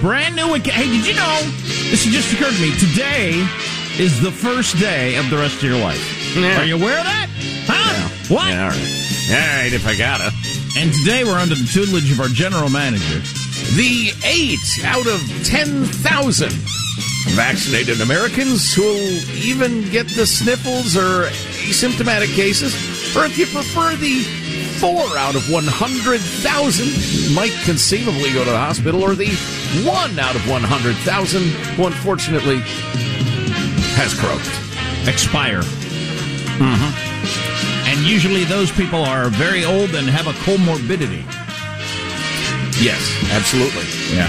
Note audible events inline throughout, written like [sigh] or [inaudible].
Brand new. Hey, did you know? This just occurred to me. Today is the first day of the rest of your life. Yeah. Are you aware of that? Huh? What? Yeah, all right. All right, if I gotta. And today we're under the tutelage of our general manager. The eight out of 10,000 vaccinated Americans who will even get the sniffles or asymptomatic cases, or if you prefer, the four out of 100,000 might conceivably go to the hospital, or the one out of 100,000 who unfortunately has croaked. Expire. Mm-hmm. And usually those people are very old and have a comorbidity. Yes, absolutely. Yeah.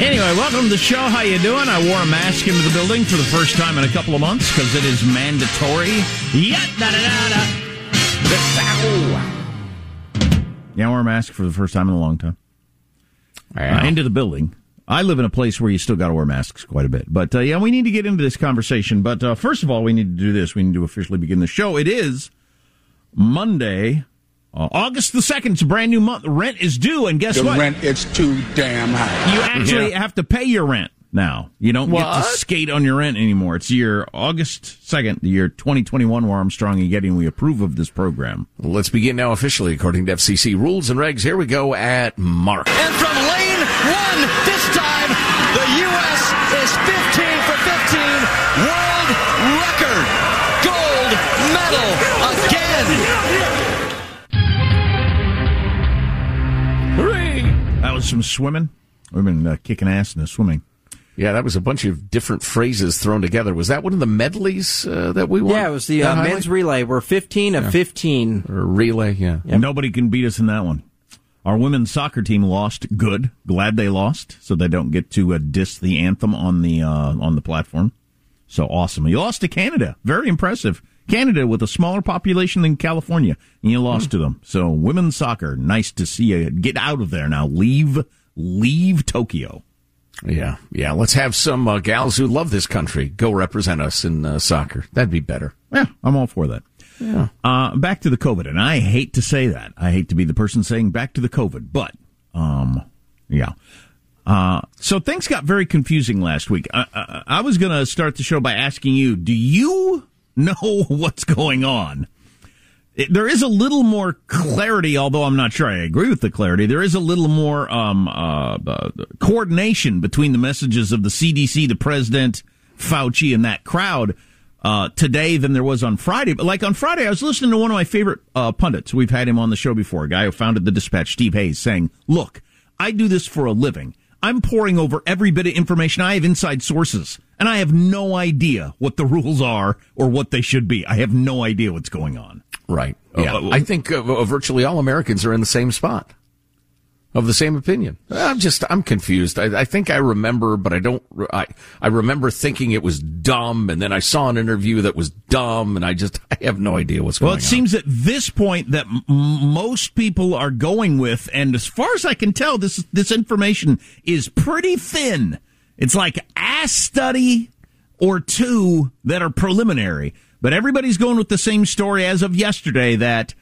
Anyway, welcome to the show. How you doing? I wore a mask into the building for the first time in a couple of months because it is mandatory. Yeah, da da da da. Yeah, I wore a mask for the first time in a long time. Uh, into the building. I live in a place where you still got to wear masks quite a bit. But uh, yeah, we need to get into this conversation. But uh, first of all, we need to do this. We need to officially begin the show. It is Monday, uh, August the 2nd. It's a brand new month. Rent is due. And guess The what? rent is too damn high. You actually Yeah. have to pay your rent now. You don't get to skate on your rent anymore. It's year August 2nd, the year 2021, where Armstrong and Getty, and getting we approve of this program. Let's begin now officially according to FCC rules and regs. Here we go at Mark. And from lane one, this time, the U.S. is 15 for 15. World record. Gold medal again. Hooray! That was some swimming. We've been uh, kicking ass in the swimming. Yeah, that was a bunch of different phrases thrown together. Was that one of the medleys uh, that we won? Yeah, it was the uh, men's relay. We're 15 of 15. or relay. Yeah. Nobody can beat us in that one. Our women's soccer team lost. Good. Glad they lost, so they don't get to uh, diss the anthem on the uh, on the platform. So awesome. You lost to Canada. Very impressive. Canada with a smaller population than California, and you lost to them. So women's soccer. Nice to see you get out of there now. Leave leave Tokyo. Yeah, yeah. Let's have some uh, gals who love this country go represent us in uh, soccer. That'd be better. Yeah, I'm all for that. Yeah. Uh, back to the COVID, and I hate to say that. I hate to be the person saying back to the COVID, but um, yeah. Uh, so things got very confusing last week. I, I, I was going to start the show by asking you: Do you [laughs] know what's going on? There is a little more clarity, although I'm not sure I agree with the clarity. There is a little more um, uh, uh, coordination between the messages of the CDC, the president, Fauci, and that crowd uh, today than there was on Friday. But like on Friday, I was listening to one of my favorite uh, pundits. We've had him on the show before, a guy who founded the Dispatch, Steve Hayes, saying, "Look, I do this for a living. I'm poring over every bit of information. I have inside sources, and I have no idea what the rules are or what they should be. I have no idea what's going on." Right. Yeah. Uh, I think uh, virtually all Americans are in the same spot. Of the same opinion. I'm just, I'm confused. I, I think I remember, but I don't, I, I remember thinking it was dumb, and then I saw an interview that was dumb, and I just, [laughs] I have no idea what's Well, going on. Well, it seems at this point that m- most people are going with, and as far as I can tell, this this information is pretty thin. It's like a study or two that are preliminary, but everybody's going with the same story as of yesterday. That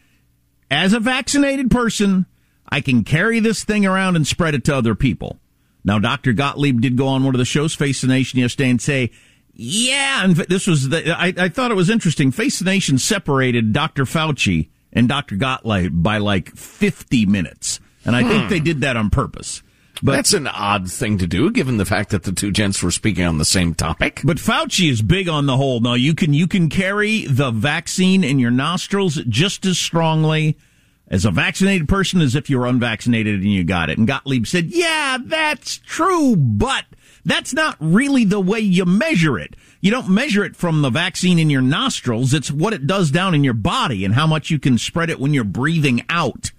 as a vaccinated person, I can carry this thing around and spread it to other people. Now, Dr. Gottlieb did go on one of the shows, Face the Nation, yesterday and say, yeah, and this was the, I, I thought it was interesting. Face the Nation separated Dr. Fauci and Dr. Gottlieb by like 50 minutes. And I think they hmm. did that on purpose. But That's an odd thing to do, given the fact that the two gents were speaking on the same topic. But Fauci is big on the whole. Now you can you can carry the vaccine in your nostrils just as strongly as a vaccinated person as if you were unvaccinated and you got it. And Gottlieb said, "Yeah, that's true, but that's not really the way you measure it. You don't measure it from the vaccine in your nostrils. It's what it does down in your body and how much you can spread it when you're breathing out."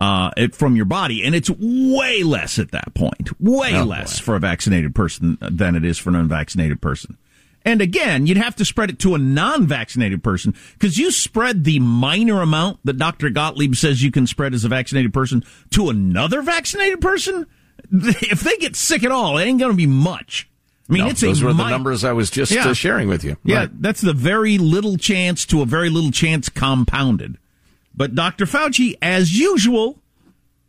Uh, it from your body, and it's way less at that point, way Oh, less for a vaccinated person than it is for an unvaccinated person. And again, you'd have to spread it to a non-vaccinated person because you spread the minor amount that Dr. Gottlieb says you can spread as a vaccinated person to another vaccinated person. [laughs] If they get sick at all, it ain't going to be much. I mean, No, it's those were the mi- numbers I was just Yeah. uh, sharing with you. Yeah, Right. that's the very little chance to a very little chance compounded. But Dr. Fauci, as usual,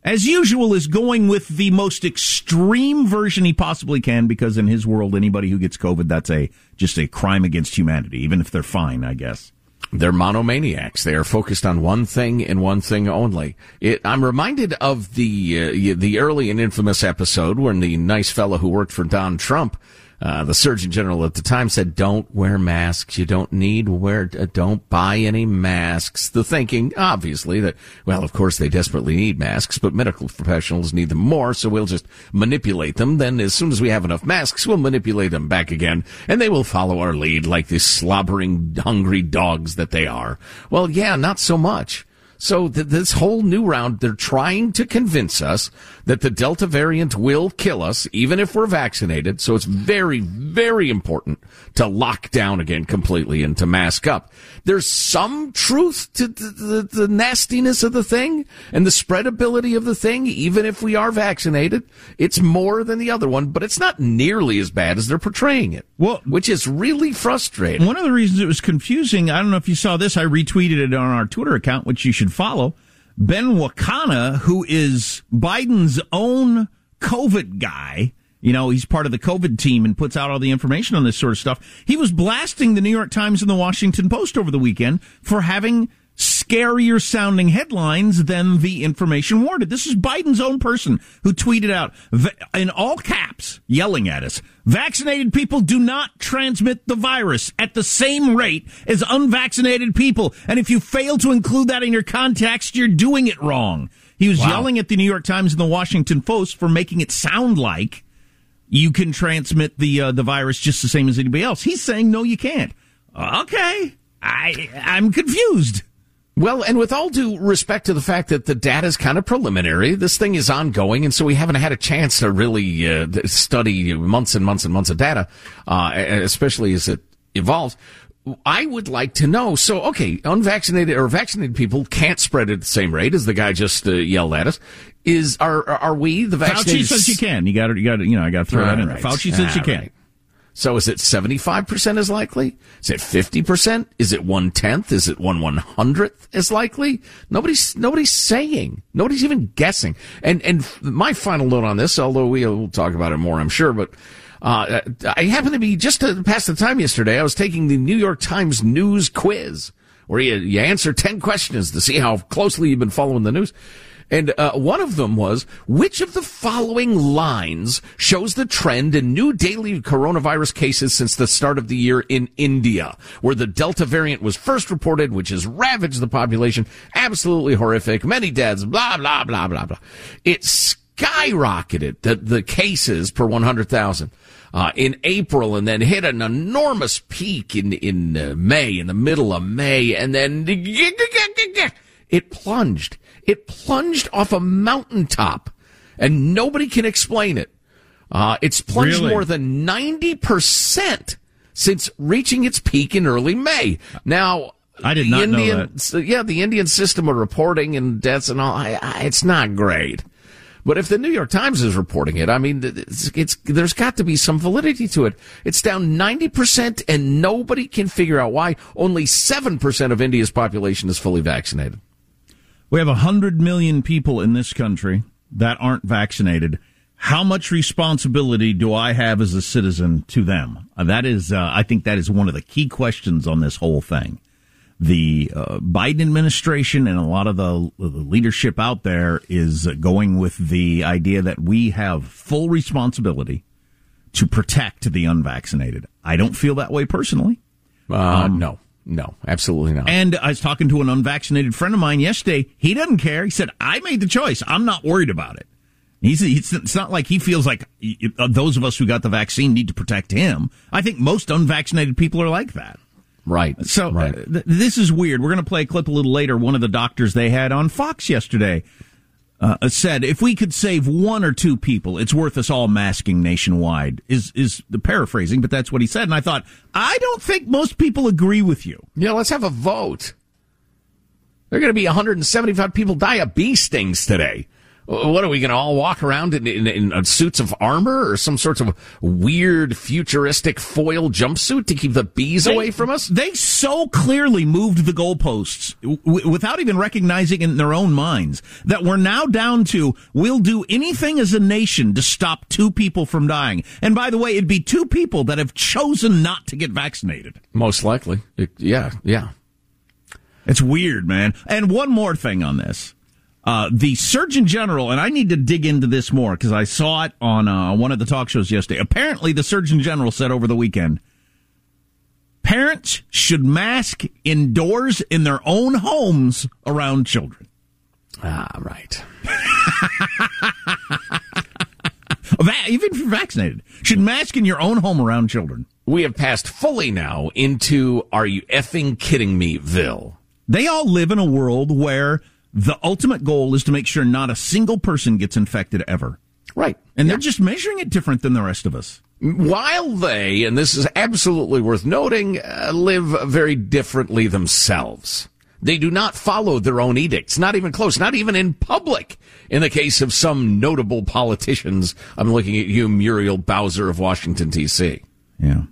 as usual, is going with the most extreme version he possibly can because in his world, anybody who gets COVID, that's a just a crime against humanity, even if they're fine, I guess. They're monomaniacs. They are focused on one thing and one thing only. It, I'm reminded of the uh, the early and infamous episode when the nice fellow who worked for Don Trump, uh, the Surgeon General at the time, said, "Don't wear masks. You don't need wear. Uh, don't buy any masks." The thinking, obviously, that well, of course they desperately need masks, but medical professionals need them more, so we'll just manipulate them. Then, as soon as we have enough masks, we'll manipulate them back again, and they will follow our lead like the slobbering, hungry dogs that they are. Well, yeah, not so much. So th- this whole new round, they're trying to convince us that the Delta variant will kill us, even if we're vaccinated. So it's very, very important to lock down again completely and to mask up. There's some truth to the, the, the nastiness of the thing and the spreadability of the thing, even if we are vaccinated. It's more than the other one, but it's not nearly as bad as they're portraying it. Well- which is really frustrating. One of the reasons it was confusing, I don't know if you saw this, I retweeted it on our Twitter account, which you should follow. Ben Wakana, who is Biden's own COVID guy, you know, he's part of the COVID team and puts out all the information on this sort of stuff. He was blasting the New York Times and the Washington Post over the weekend for having scarier sounding headlines than the information warranted. This is Biden's own person who tweeted out in all caps, yelling at us, vaccinated people do not transmit the virus at the same rate as unvaccinated people. And if you fail to include that in your context, you're doing it wrong. He was yelling at the New York Times and the Washington Post for making it sound like you can transmit the uh, the virus just the same as anybody else. He's saying no, you can't. Okay, I I'm confused. Well, and with all due respect to the fact that the data is kind of preliminary, this thing is ongoing, and so we haven't had a chance to really uh, study months and months and months of data, uh, especially as it evolves. I would like to know. So, okay, unvaccinated or vaccinated people can't spread at the same rate as the guy just uh, yelled at us. Is are are we the vaccinated? Fauci says you can. You got to. You got to. You know, I got to throw that in there. Right. Fauci says you All can. So is it 75% as likely? Is it 50%? Is it one tenth? Is it one one hundredth as likely? Nobody's, nobody's saying. Nobody's even guessing. And, and my final note on this, although we'll talk about it more, I'm sure, but, uh, I happened to be just to pass the time yesterday. I was taking the New York Times news quiz where you, you answer 10 questions to see how closely you've been following the news. And uh, one of them was, which of the following lines shows the trend in new daily coronavirus cases since the start of the year in India, where the Delta variant was first reported, which has ravaged the population? Absolutely horrific. Many deaths, blah, blah, blah, blah, blah. It skyrocketed the, the cases per 100,000. Uh, in April and then hit an enormous peak in, in uh, May, in the middle of May, and then [laughs] it plunged. It plunged off a mountaintop, and nobody can explain it. Uh, it's plunged Really? more than 90% since reaching its peak in early May. Now, I did not know Indian, so, yeah, the Indian system of reporting and deaths and all, I, I, it's not great. But if the New York Times is reporting it, I mean, it's, it's there's got to be some validity to it. It's down 90% and nobody can figure out why. Only 7% of India's population is fully vaccinated. We have 100 million people in this country that aren't vaccinated. How much responsibility do I have as a citizen to them? Uh, that is, uh, I think that is one of the key questions on this whole thing. The uh, Biden administration and a lot of the, the leadership out there is going with the idea that we have full responsibility to protect the unvaccinated. I don't feel that way personally. Uh, no, no, absolutely not. And I was talking to an unvaccinated friend of mine yesterday. He doesn't care. He said, I made the choice. I'm not worried about it. He's, it's not like he feels like uh, those of us who got the vaccine need to protect him. I think most unvaccinated people are like that. right. So uh, th- this is weird. We're going to play a clip a little later. One of the doctors they had on Fox yesterday uh, said if we could save one or two people, it's worth us all masking nationwide. Is is the paraphrasing, but that's what he said. And I thought, I don't think most people agree with you. Yeah, let's have a vote. There are going to be 175 people die of bee stings today. What are we going to all walk around in, in, in, uh, suits of armor or some sorts of weird futuristic foil jumpsuit to keep the bees They- away from us? They so clearly moved the goalposts w- without even recognizing in their own minds that we're now down to we'll do anything as a nation to stop two people from dying. And by the way, it'd be two people that have chosen not to get vaccinated. Most likely. It- yeah, yeah. It's weird, man. And one more thing on this. Uh, the Surgeon General, and I need to dig into this more because I saw it on uh, one of the talk shows yesterday. Apparently, the Surgeon General said over the weekend parents should mask indoors in their own homes around children. Ah, right. [laughs] Even if you're vaccinated, should mask in your own home around children. We have passed fully now into are you effing kidding me, Ville? They all live in a world where the ultimate goal is to make sure not a single person gets infected ever. Right. And they're just measuring it different than the rest of us. While they, and this is absolutely worth noting, uh, live very differently themselves. They do not follow their own edicts, not even close, not even in public. In the case of some notable politicians, I'm looking at you, Muriel Bowser of Washington, D.C. Yeah.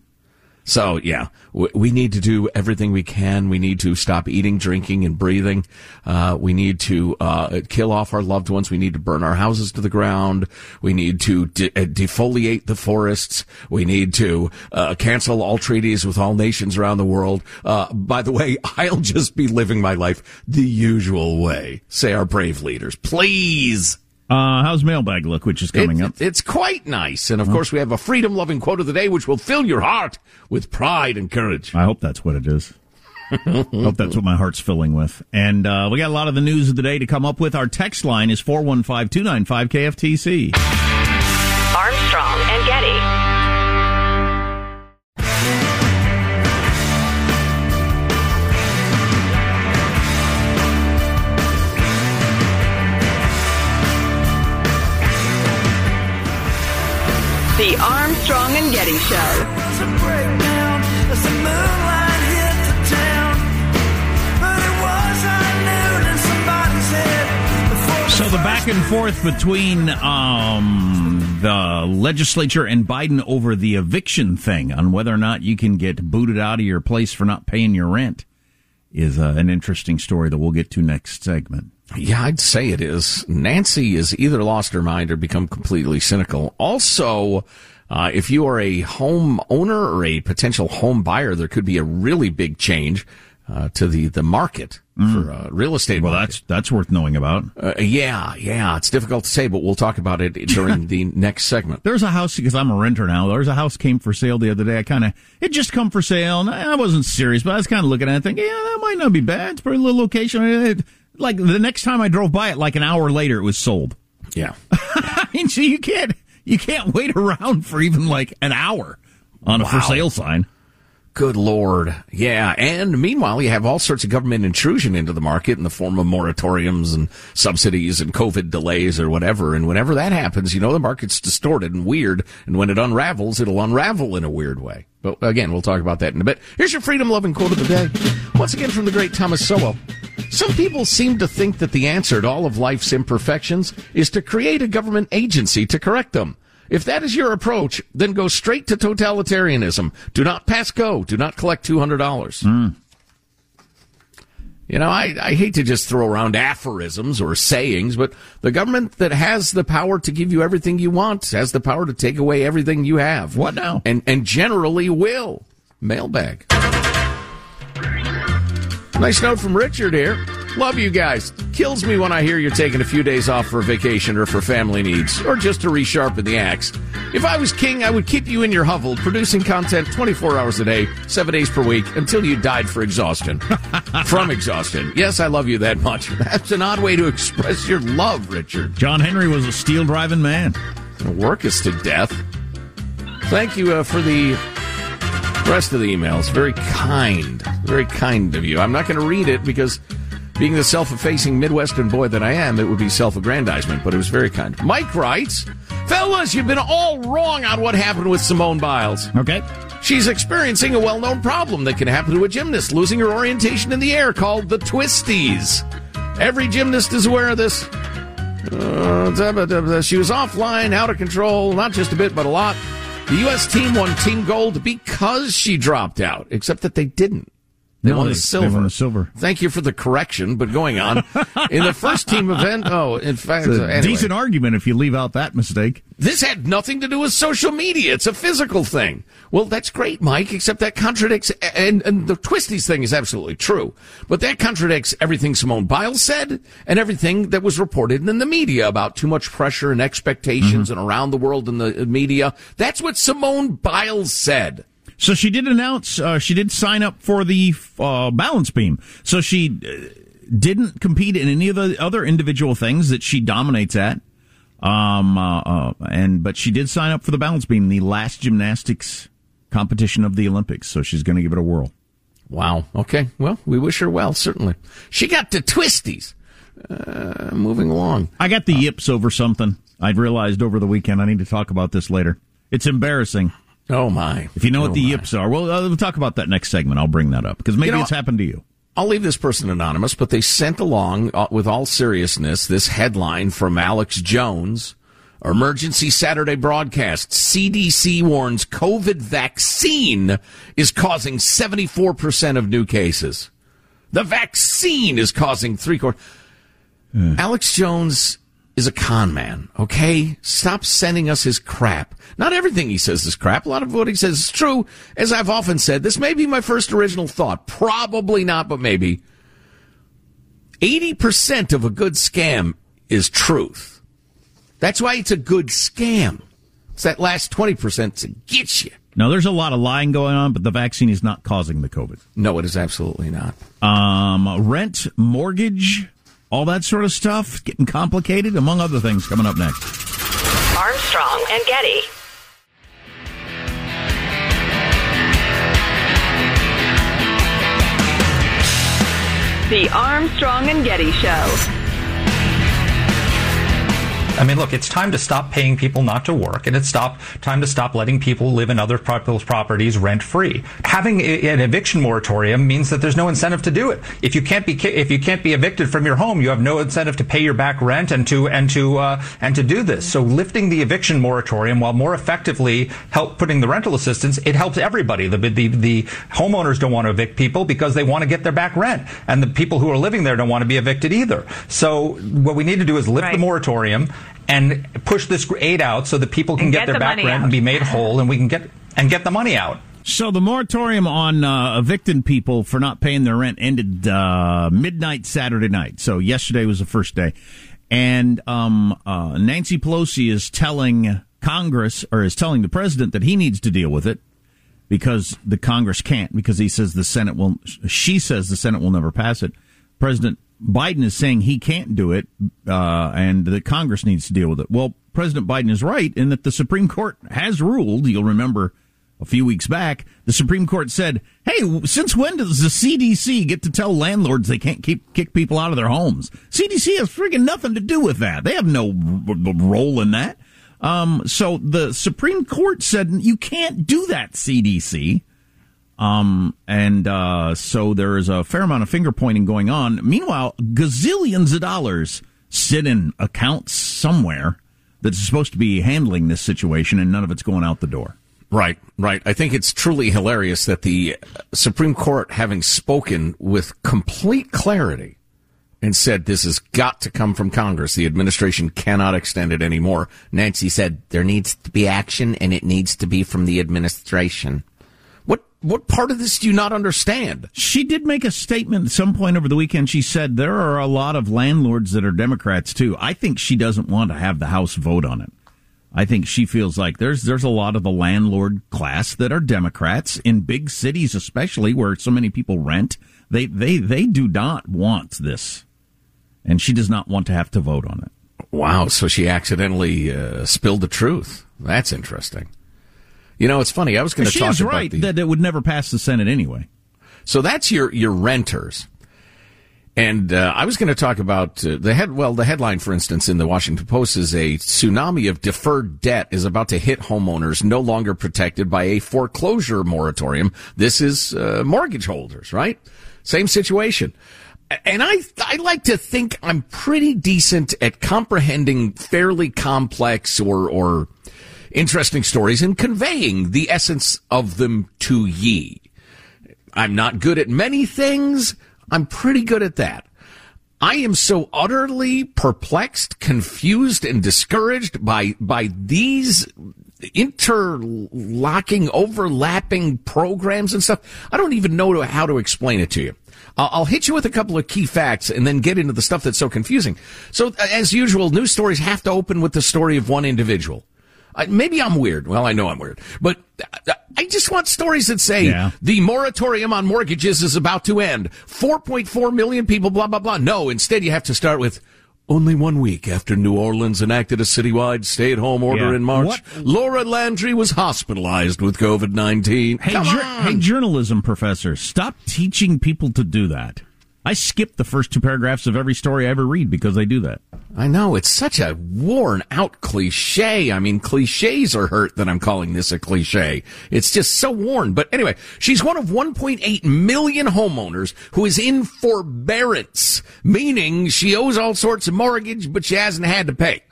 So yeah, we need to do everything we can. We need to stop eating, drinking, and breathing. Uh, we need to uh, kill off our loved ones. We need to burn our houses to the ground. We need to de- uh, defoliate the forests. We need to uh, cancel all treaties with all nations around the world. Uh, by the way, [laughs] I'll just be living my life the usual way. Say our brave leaders, please. Uh, how's mailbag look, which is coming It- up? It's quite nice. And of course, we have a freedom loving quote of the day, which will fill your heart with pride and courage. I hope that's what it is. I hope that's what my heart's filling with. And uh, we got a lot of the news of the day to come up with. Our text line is 415 295 KFTC. Armstrong and Getty. The Armstrong and Getty Show. So the back and forth between um, the legislature and Biden over the eviction thing on whether or not you can get booted out of your place for not paying your rent is uh, an interesting story that we'll get to next segment. Yeah, I'd say it is. Nancy has either lost her mind or become completely cynical. Also, uh, if you are a home owner or a potential home buyer, there could be a really big change uh, to the the market for uh, real estate. Well, market. that's that's worth knowing about. Uh, yeah, yeah. It's difficult to say, but we'll talk about it [laughs] during the next segment. There's a house because I'm a renter now. There's a house came for sale the other day. I kind of it just come for sale, and I wasn't serious, but I was kind of looking at it, thinking, yeah, that might not be bad. It's a pretty little location. It- Like the next time I drove by it, like an hour later, it was sold. Yeah. [laughs] I mean, so you can't you can't wait around for even like an hour on a for sale sign. Good Lord. Yeah. And meanwhile, you have all sorts of government intrusion into the market in the form of moratoriums and subsidies and COVID delays or whatever. And whenever that happens, you know, the market's distorted and weird. And when it unravels, it'll unravel in a weird way. But again, we'll talk about that in a bit. Here's your freedom loving quote of the day. Once again from the great Thomas Sowell. Some people seem to think that the answer to all of life's imperfections is to create a government agency to correct them. If that is your approach, then go straight to totalitarianism. Do not pass go. Do not collect $200. Hmm. You know, I, I hate to just throw around aphorisms or sayings, but the government that has the power to give you everything you want has the power to take away everything you have. What now? And, and generally will. Mailbag. Nice note from Richard here. Love you guys. Kills me when I hear you're taking a few days off for vacation or for family needs, or just to resharpen the axe. If I was king, I would keep you in your hovel, producing content 24 hours a day, seven days per week, until you died for exhaustion. [laughs] From exhaustion. Yes, I love you that much. [laughs] That's an odd way to express your love, Richard. John Henry was a steel driving man. Work us to death. Thank you uh, for the rest of the emails. Very kind. Very kind of you. I'm not going to read it because Being the self-effacing Midwestern boy that I am, it would be self-aggrandizement, but it was very kind. Mike writes, Fellas, you've been all wrong on what happened with Simone Biles. Okay. She's experiencing a well known problem that can happen to a gymnast losing her orientation in the air called the twisties. Every gymnast is aware of this. Uh, she was offline, out of control, not just a bit, but a lot. The U.S. team won team gold because she dropped out, except that they didn't. They No, won the silver. won the silver. Thank you for the correction, but going on. in the first team event, oh, in fact, It's a anyway. decent argument if you leave out that mistake. This had nothing to do with social media. It's a physical thing. Well, that's great, Mike, except that contradicts, and, and the Twisties thing is absolutely true, but that contradicts everything Simone Biles said and everything that was reported in the media about too much pressure and expectations Mm-hmm. and around the world in the media. That's what Simone Biles said. So she did announce, uh, she did sign up for the uh, balance beam. So she uh, didn't compete in any of the other individual things that she dominates at. Um, uh, uh, and but she did sign up for the balance beam, the last gymnastics competition of the Olympics. So she's going to give it a whirl. Wow. Okay. Well, we wish her well, certainly. She got to Twisties. Uh, moving along. I got the yips over something. I'd realized over the weekend. I need to talk about this later. It's embarrassing. Oh, my. If you know Oh, what the my. yips are, well, uh, we'll talk about that next segment. I'll bring that up because maybe You know, it's happened to you. I'll leave this person anonymous, but they sent along, uh, with all seriousness, this headline from Alex Jones. Emergency Saturday broadcast. CDC warns COVID vaccine is causing 74% of new cases. The vaccine is causing three quarters. Alex Jones is a con man, okay? Stop sending us his crap. Not everything he says is crap. A lot of what he says is true. As I've often said, this may be my first original thought. Probably not, but maybe. 80% of a good scam is truth. That's why it's a good scam. It's that last 20% to get you. Now, there's a lot of lying going on, but the vaccine is not causing the COVID. No, it is absolutely not. Um, rent, mortgage, all that sort of stuff, getting complicated, among other things, coming up next. Armstrong and Getty. The Armstrong and Getty Show. I mean, look, it's time to stop paying people not to work, and it's stop time to stop letting people live in other people's properties rent free. Having a, an eviction moratorium means that there's no incentive to do it. If you can't be if you can't be evicted from your home, you have no incentive to pay your back rent and to and to uh, and to do this. So lifting the eviction moratorium while more effectively help putting the rental assistance, it helps everybody. The the the homeowners don't want to evict people because they want to get their back rent, and the people who are living there don't want to be evicted either. So what we need to do is lift the moratorium and push this aid out so that people can And get, get their the back rent out. and be made whole, and we can get and get the money out. So the moratorium on uh, evicting people for not paying their rent ended uh, midnight Saturday night. So yesterday was the first day, and um, uh, Nancy Pelosi is telling Congress or is telling the president that he needs to deal with it because the Congress can't because he says the Senate will. She says the Senate will never pass it. President Biden is saying he can't do it, uh, and that Congress needs to deal with it. Well, President Biden is right in that the Supreme Court has ruled. You'll remember a few weeks back, the Supreme Court said, "Hey, since when does the CDC get to tell landlords they can't keep kick people out of their homes? CDC has friggin' nothing to do with that. They have no role in that." Um, so the Supreme Court said you can't do that, CDC. Um, and uh, so there is a fair amount of finger pointing going on. Meanwhile, gazillions of dollars sit in accounts somewhere that's supposed to be handling this situation, and none of it's going out the door. Right, right. I think it's truly hilarious that the Supreme Court, having spoken with complete clarity and said this has got to come from Congress, the administration cannot extend it anymore. Nancy said there needs to be action and it needs to be from the administration. What what part of this do you not understand? She did make a statement at some point over the weekend. She said there are a lot of landlords that are Democrats too. I think she doesn't want to have the House vote on it. I think she feels like there's there's a lot of the landlord class that are Democrats in big cities, especially where so many people rent. They they they do not want this, and she does not want to have to vote on it. Wow, so she accidentally uh, spilled the truth. That's interesting. You know, it's funny. I was going to talk about right the, that it would never pass the Senate anyway. So that's your your renters. And uh, I was going to talk about uh, the head. Well, the headline, for instance, in the Washington Post is a tsunami of deferred debt is about to hit homeowners no longer protected by a foreclosure moratorium. This is uh, mortgage holders, right? Same situation. And I, I like to think I'm pretty decent at comprehending fairly complex or, or interesting stories and conveying the essence of them to ye. I'm not good at many things. I'm pretty good at that. I am so utterly perplexed, confused, and discouraged by, by these interlocking, overlapping programs and stuff. I don't even know how to explain it to you. I'll hit you with a couple of key facts and then get into the stuff that's so confusing. So, as usual, news stories have to open with the story of one individual. Maybe I'm weird. Well, I know I'm weird, but I just want stories that say yeah. the moratorium on mortgages is about to end. 4.4 million people, blah, blah, blah. No, instead you have to start with only one week after New Orleans enacted a citywide stay at home order yeah. in March, what? Laura Landry was hospitalized with COVID 19. Hey, hey, journalism professor, stop teaching people to do that. I skip the first two paragraphs of every story I ever read because they do that. I know it's such a worn out cliche. I mean, cliches are hurt that I'm calling this a cliche. It's just so worn. But anyway, she's one of 1.8 million homeowners who is in forbearance, meaning she owes all sorts of mortgage, but she hasn't had to pay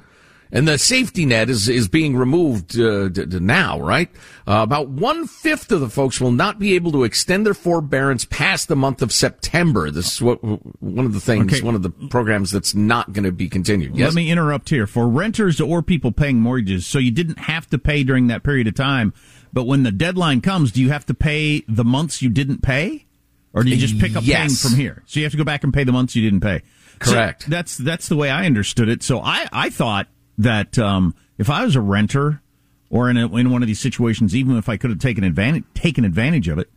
and the safety net is is being removed uh, d- d- now, right? Uh, about one fifth of the folks will not be able to extend their forbearance past the month of September. This is what one of the things, okay. one of the programs that's not going to be continued. Yes? Let me interrupt here for renters or people paying mortgages. So you didn't have to pay during that period of time, but when the deadline comes, do you have to pay the months you didn't pay, or do you just pick up yes. paying from here? So you have to go back and pay the months you didn't pay. Correct. So that's that's the way I understood it. So I I thought that um, if I was a renter or in, a, in one of these situations, even if I could have taken advantage taken advantage of it,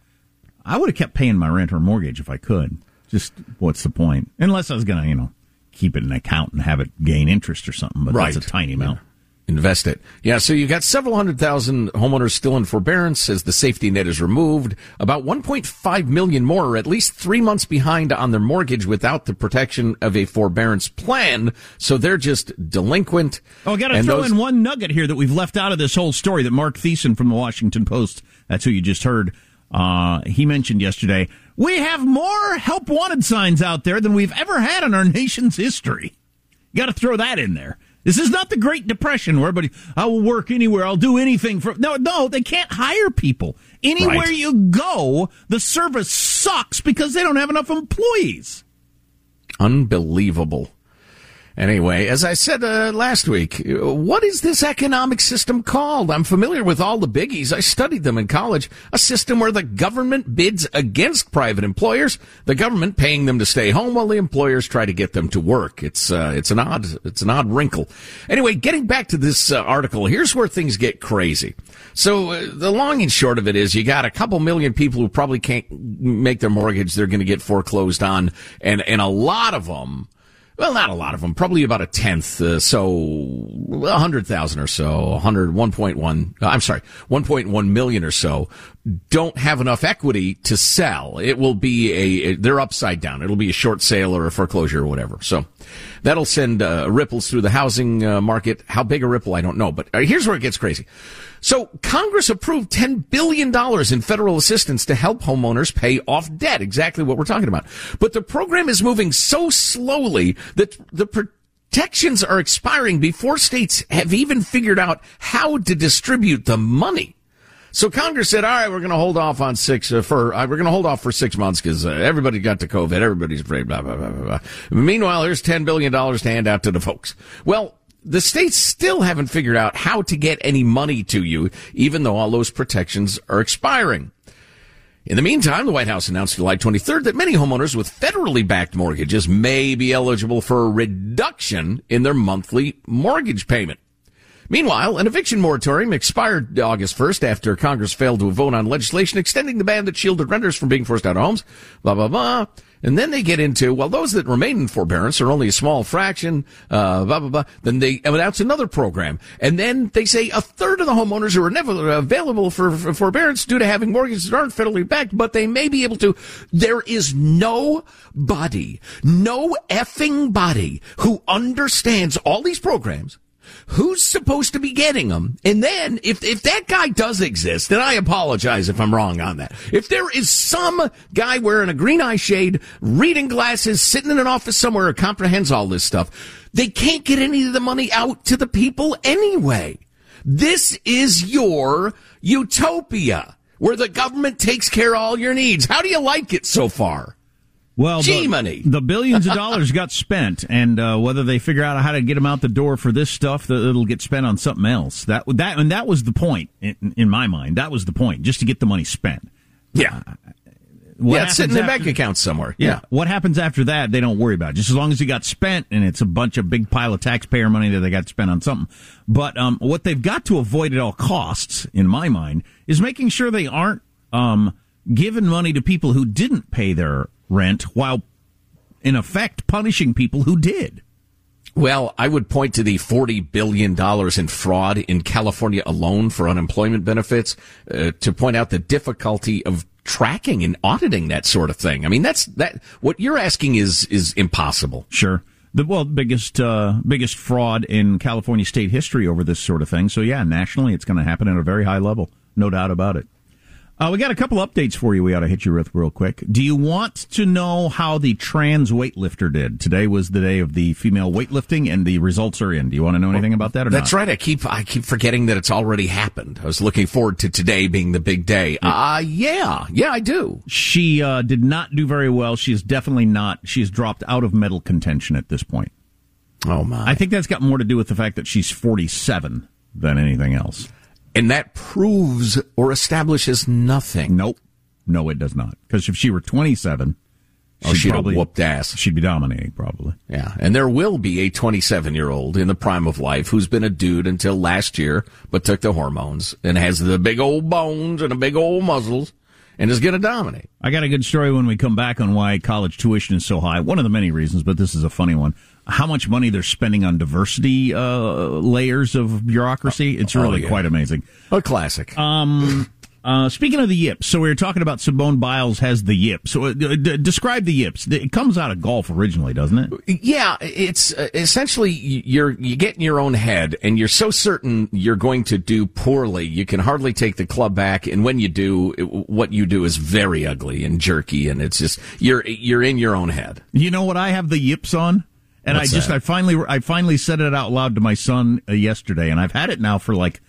I would have kept paying my rent or mortgage if I could. Just what's the point? Unless I was going to, you know, keep it in an account and have it gain interest or something. But right. that's a tiny amount. Yeah invest it. Yeah, so you've got several hundred thousand homeowners still in forbearance as the safety net is removed. About 1.5 million more are at least three months behind on their mortgage without the protection of a forbearance plan. So they're just delinquent. Oh, I got to throw those... in one nugget here that we've left out of this whole story that Marc Thiessen from the Washington Post, that's who you just heard, uh, he mentioned yesterday. We have more help wanted signs out there than we've ever had in our nation's history. You got to throw that in there. This is not the Great Depression where everybody, I will work anywhere, I'll do anything for. No, no, they can't hire people. Anywhere right. you go, the service sucks because they don't have enough employees. Unbelievable. Anyway, as I said uh, last week, what is this economic system called? I'm familiar with all the biggies. I studied them in college. A system where the government bids against private employers, the government paying them to stay home while the employers try to get them to work. It's uh, it's an odd it's an odd wrinkle. Anyway, getting back to this uh, article, here's where things get crazy. So uh, the long and short of it is, you got a couple million people who probably can't make their mortgage; they're going to get foreclosed on, and and a lot of them well, not a lot of them, probably about a tenth, uh, so 100,000 or so, 100, 1.1, uh, I'm sorry, 1.1 million or so don't have enough equity to sell. It will be a, they're upside down. It'll be a short sale or a foreclosure or whatever. So that'll send uh, ripples through the housing uh, market. How big a ripple, I don't know, but uh, here's where it gets crazy. So Congress approved $10 billion in federal assistance to help homeowners pay off debt. Exactly what we're talking about. But the program is moving so slowly that the protections are expiring before states have even figured out how to distribute the money. So Congress said, "All right, we're going to hold off on six uh, for uh, we're going to hold off for six months because uh, everybody got to COVID, everybody's afraid." Blah blah blah blah. Meanwhile, here's ten billion dollars to hand out to the folks. Well, the states still haven't figured out how to get any money to you, even though all those protections are expiring. In the meantime, the White House announced July 23rd that many homeowners with federally backed mortgages may be eligible for a reduction in their monthly mortgage payment. Meanwhile, an eviction moratorium expired August 1st after Congress failed to vote on legislation extending the ban that shielded renters from being forced out of homes. Blah, blah, blah. And then they get into, well, those that remain in forbearance are only a small fraction, uh, blah, blah, blah. Then they announce another program. And then they say a third of the homeowners who are never available for, for forbearance due to having mortgages that aren't federally backed, but they may be able to. There is no body, no effing body who understands all these programs who's supposed to be getting them? And then if, if that guy does exist, then I apologize if I'm wrong on that. If there is some guy wearing a green eye shade, reading glasses, sitting in an office somewhere who comprehends all this stuff, they can't get any of the money out to the people anyway. This is your utopia where the government takes care of all your needs. How do you like it so far? Well, G money. the billions of [laughs] dollars got spent, and uh, whether they figure out how to get them out the door for this stuff, that it'll get spent on something else. That that and that was the point in, in my mind. That was the point, just to get the money spent. Yeah. What yeah, it's sitting in their bank account somewhere. Yeah. Yeah. What happens after that, they don't worry about. It. Just as long as it got spent and it's a bunch of big pile of taxpayer money that they got spent on something. But um, what they've got to avoid at all costs, in my mind, is making sure they aren't um, giving money to people who didn't pay their rent while, in effect, punishing people who did. Well, I would point to the $40 billion in fraud in California alone for unemployment benefits uh, to point out the difficulty of tracking and auditing that sort of thing. I mean, that's that, what you're asking is, is impossible. Sure. The well, biggest uh, biggest fraud in California state history over this sort of thing. So yeah, nationally, it's going to happen at a very high level, no doubt about it. Uh, we got a couple updates for you. We ought to hit you with real quick. Do you want to know how the trans weightlifter did? Today was the day of the female weightlifting, and the results are in. Do you want to know anything about that or That's not? right. I keep, I keep forgetting that it's already happened. I was looking forward to today being the big day. Uh, yeah. Yeah, I do. She uh, did not do very well. She is definitely not. She has dropped out of medal contention at this point. Oh my. I think that's got more to do with the fact that she's 47 than anything else. And that proves or establishes nothing. Nope. No, it does not. Because if she were 27, Oh, she'd have whooped ass. She'd be dominating, probably. Yeah, and there will be a 27 year old in the prime of life who's been a dude until last year, but took the hormones and has the big old bones and the big old muscles and is going to dominate. I got a good story when we come back on why college tuition is so high. One of the many reasons, but this is a funny one. How much money they're spending on diversity uh, layers of bureaucracy. It's Oh, really yeah. quite amazing. A classic. Um, uh, speaking of the yips, so we were talking about Simone Biles has the yips. So uh, d- describe the yips. It comes out of golf originally, doesn't it? Yeah, it's uh, essentially you're you get in your own head, and you're so certain you're going to do poorly, you can hardly take the club back. And when you do, it, what you do is very ugly and jerky, and it's just you're you're in your own head. You know what I have the yips on? And What's I just that? I finally I finally said it out loud to my son uh, yesterday and I've had it now for like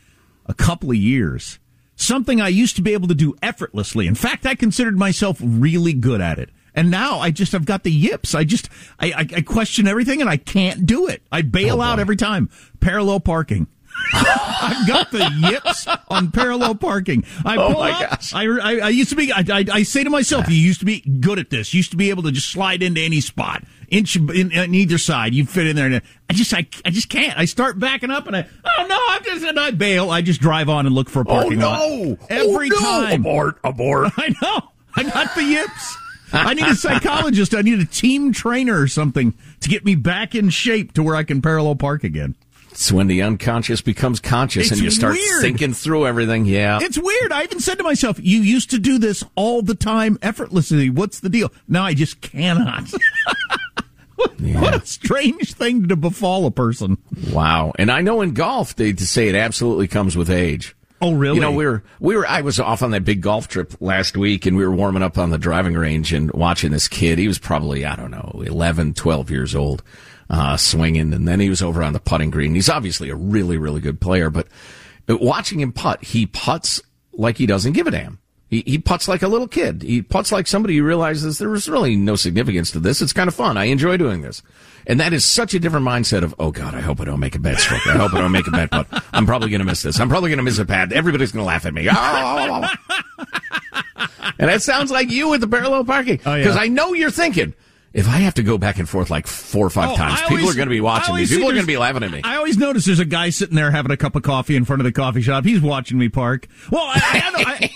a couple of years. Something I used to be able to do effortlessly. In fact, I considered myself really good at it. And now I just I've got the yips. I just I, I, I question everything and I can't do it. I bail Oh, out every time. Parallel parking. [laughs] I've got the yips on parallel parking. I Oh, my up, gosh. I, I, I used to be. I, I, I say to myself, "You used to be good at this. You used to be able to just slide into any spot, inch in, in either side. You fit in there." And I just, I, I just can't. I start backing up, and I, oh no, I'm just, and I bail. I just drive on and look for a oh, parking lot every Oh, no! Every time. Abort! Abort! [laughs] I know. I got the yips. I need a psychologist. I need a team trainer or something to get me back in shape to where I can parallel park again. It's when the unconscious becomes conscious, It's and you start weird. thinking through everything. Yeah, It's weird. I even said to myself, "You used to do this all the time, effortlessly. What's the deal?" Now I just cannot. [laughs] what, what a strange thing to befall a person. Wow. And I know in golf they say it absolutely comes with age. Oh, really? You know, we were we were I was off on that big golf trip last week and we were warming up on the driving range and watching this kid. He was probably, I don't know, 11, 12 years old, uh, swinging and then he was over on the putting green. He's obviously a really really good player, but watching him putt, he puts like he doesn't give a damn. He, he puts like a little kid. He puts like somebody who realizes there was really no significance to this. It's kind of fun. I enjoy doing this. And that is such a different mindset of, oh God, I hope I don't make a bad stroke. I hope I don't make a bad putt. I'm probably going to miss this. I'm probably going to miss a pad. Everybody's going to laugh at me. Oh, oh, oh, oh. and that sounds like you with the parallel parking. Oh, yeah. Because I know you're thinking, if I have to go back and forth like four or five Oh, times, I people always- are going to be watching me. People are going to be laughing at me. I always notice there's a guy sitting there having a cup of coffee in front of the coffee shop. He's watching me park. Well, I, I,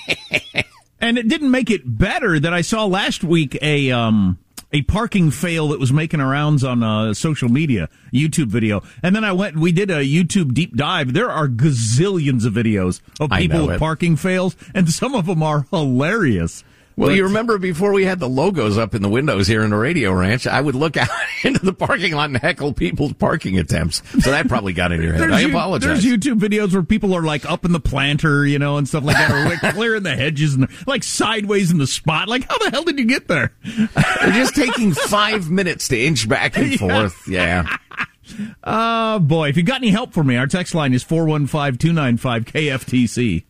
I, [laughs] and it didn't make it better that I saw last week a um a parking fail that was making rounds on uh, social media, YouTube video, and then I went. and We did a YouTube deep dive. There are gazillions of videos of people with it. parking fails, and some of them are hilarious. Well, But- you remember before we had the logos up in the windows here in the radio ranch, I would look [laughs] out into the parking lot and heckle people's parking attempts. So that probably got in your head. I you- apologize. There's YouTube videos where people are like up in the planter, you know, and stuff like that, or like [laughs] clearing the hedges and like sideways in the spot. Like, how the hell did you get there? They're just taking five minutes to inch back and [laughs] forth. Yeah. Oh boy! If you got any help for me, our text line is 415-295 KFTC.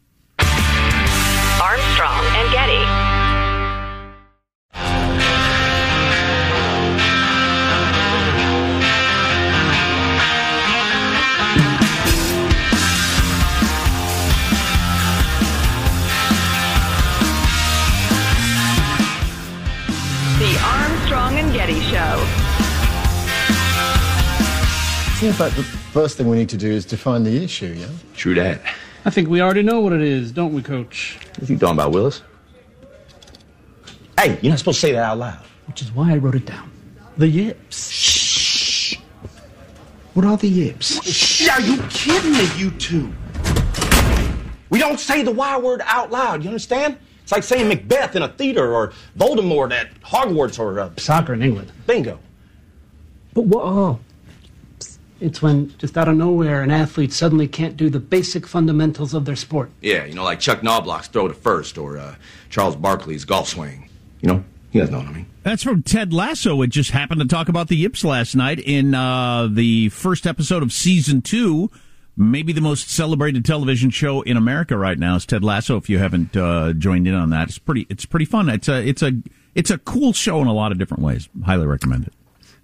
Seems fact, the first thing we need to do is define the issue, yeah? True that. I think we already know what it is, don't we, Coach? What you talking about, Willis? Hey, you're not supposed to say that out loud. Which is why I wrote it down. The yips. Shh. What are the yips? Are you kidding me, you two? We don't say the Y word out loud. You understand? It's like saying Macbeth in a theater or Voldemort at Hogwarts or uh, Soccer in England. bingo. But what? Oh. It's when, just out of nowhere, an athlete suddenly can't do the basic fundamentals of their sport. Yeah, you know, like Chuck Knobloch's throw to first or uh, Charles Barkley's golf swing. You know, you guys know what I mean. That's from Ted Lasso. It just happened to talk about the yips last night in uh, the first episode of season two. Maybe the most celebrated television show in America right now is Ted Lasso. If you haven't uh, joined in on that, it's pretty. It's pretty fun. It's a. It's a. It's a cool show in a lot of different ways. Highly recommend it.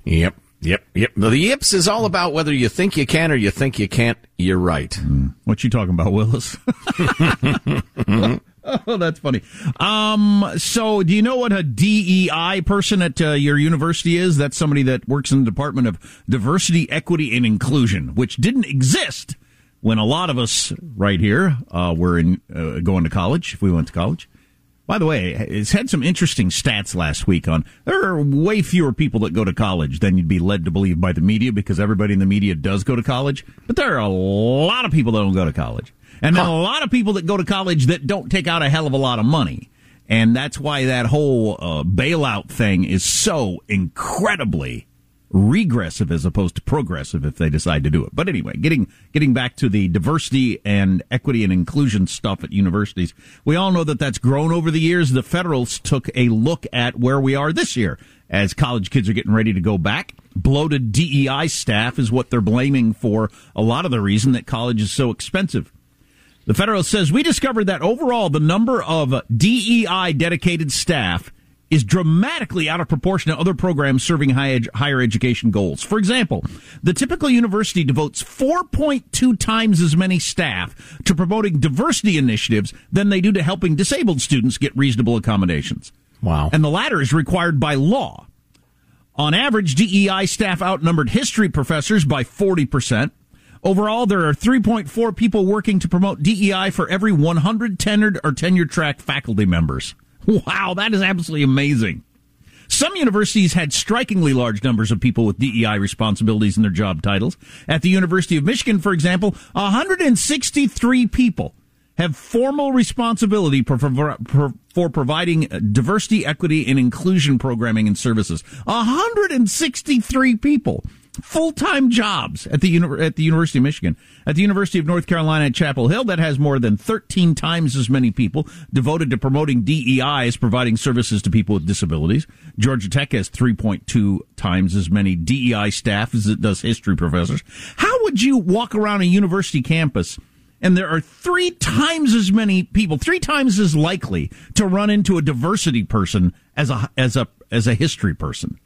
Yep. Yep. Yep. The yips is all about whether you think you can or you think you can't. You're right. What you talking about, Willis? [laughs] [laughs] oh, that's funny. Um, so do you know what a DEI person at uh, your university is? That's somebody that works in the Department of Diversity, Equity, and Inclusion, which didn't exist when a lot of us right here uh, were in uh, going to college. If we went to college. By the way, it's had some interesting stats last week on there are way fewer people that go to college than you'd be led to believe by the media because everybody in the media does go to college, but there are a lot of people that don't go to college. And then a lot of people that go to college that don't take out a hell of a lot of money. And that's why that whole uh, bailout thing is so incredibly regressive as opposed to progressive if they decide to do it. But anyway, getting getting back to the diversity and equity and inclusion stuff at universities, we all know that that's grown over the years. The Federalist took a look at where we are this year as college kids are getting ready to go back. Bloated DEI staff is what they're blaming for a lot of the reason that college is so expensive. The Federalist says we discovered that overall the number of DEI dedicated staff is dramatically out of proportion to other programs serving high ed- higher education goals. For example, the typical university devotes 4.2 times as many staff to promoting diversity initiatives than they do to helping disabled students get reasonable accommodations. Wow. And the latter is required by law. On average, DEI staff outnumbered history professors by 40%. Overall, there are 3.4 people working to promote DEI for every 100 tenured or tenure track faculty members. Wow, that is absolutely amazing. Some universities had strikingly large numbers of people with DEI responsibilities in their job titles. At the University of Michigan, for example, 163 people have formal responsibility for, for, for, providing diversity, equity, and inclusion programming and services. 163 people. Full-time jobs at the at the University of Michigan. At the University of North Carolina at Chapel Hill, that has more than 13 times as many people devoted to promoting DEI as providing services to people with disabilities. Georgia Tech has 3.2 times as many DEI staff as it does history professors. How would you walk around a university campus and there are three times as many people, three times as likely to run into a diversity person as a as a as a history person.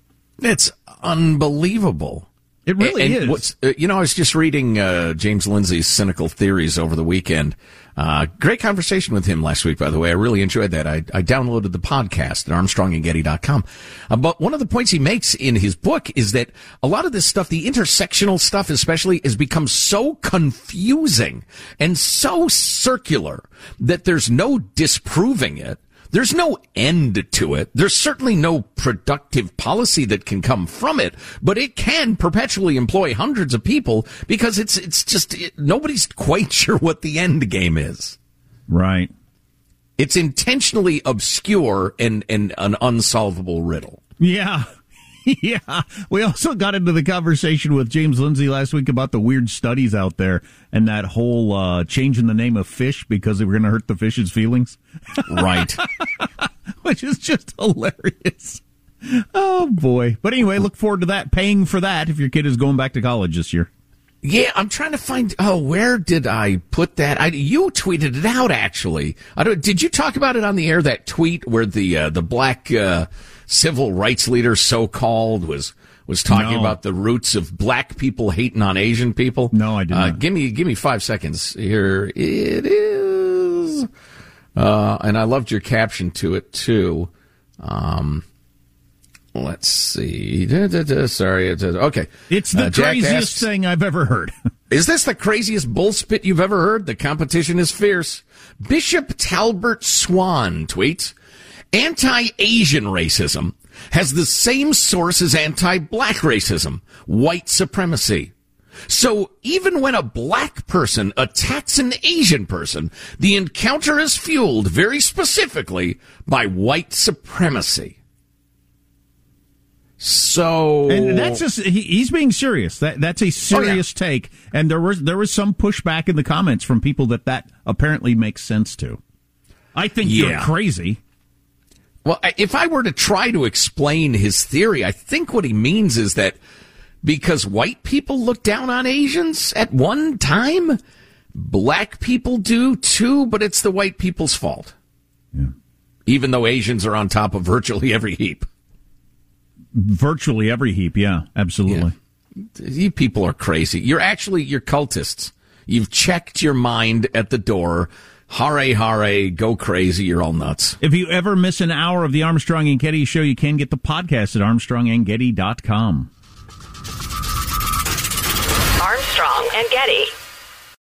It's unbelievable. It really and, is. What's, uh, you know, I was just reading uh, James Lindsay's cynical theories over the weekend. Uh, great conversation with him last week, by the way. I really enjoyed that. I, I downloaded the podcast at armstrongandgetty.com. Uh, but one of the points he makes in his book is that a lot of this stuff, the intersectional stuff especially, has become so confusing and so circular that there's no disproving it. There's no end to it. There's certainly no productive policy that can come from it, but it can perpetually employ hundreds of people because it's it's just it, nobody's [laughs] quite sure what the end game is. Right. It's intentionally obscure and and an unsolvable riddle. Yeah. [laughs] yeah. We also got into the conversation with James Lindsay last week about the weird studies out there and that whole uh, changing the name of fish because they were going to hurt the fish's feelings. Right. [laughs] Which is just hilarious. Oh, boy. But anyway, look forward to that, paying for that if your kid is going back to college this year. Yeah, I'm trying to find. Oh, where did I put that? I, you tweeted it out actually. I don't, did you talk about it on the air? That tweet where the uh, the black uh, civil rights leader, so called, was was talking No. about the roots of black people hating on Asian people. No, I did Uh, give me give me five seconds. Here it is. Uh, and I loved your caption to it too. Um, let's see. Da, da, da, sorry. Okay. It's the Uh, craziest asks- thing I've ever heard. [laughs] is this the craziest bullspit you've ever heard? The competition is fierce. Bishop Talbert Swan tweets, anti-Asian racism has the same source as anti-black racism, white supremacy. So even when a black person attacks an Asian person, the encounter is fueled very specifically by white supremacy. So And that's just he, he's being serious. That that's a oh, serious take. And there was there was some pushback in the comments from people that that apparently makes sense to. I think you're crazy. Well, if I were to try to explain his theory, I think what he means is that because white people look down on Asians at one time, black people do too, but it's the white people's fault. Yeah. Even though Asians are on top of virtually every heap. Virtually every heap, yeah, absolutely. You people are crazy. You're actually, you're cultists. You've checked your mind at the door. Hare, hare, go crazy. You're all nuts. If you ever miss an hour of the Armstrong and Getty show, you can get the podcast at armstrongandgetty.com. Armstrong and Getty.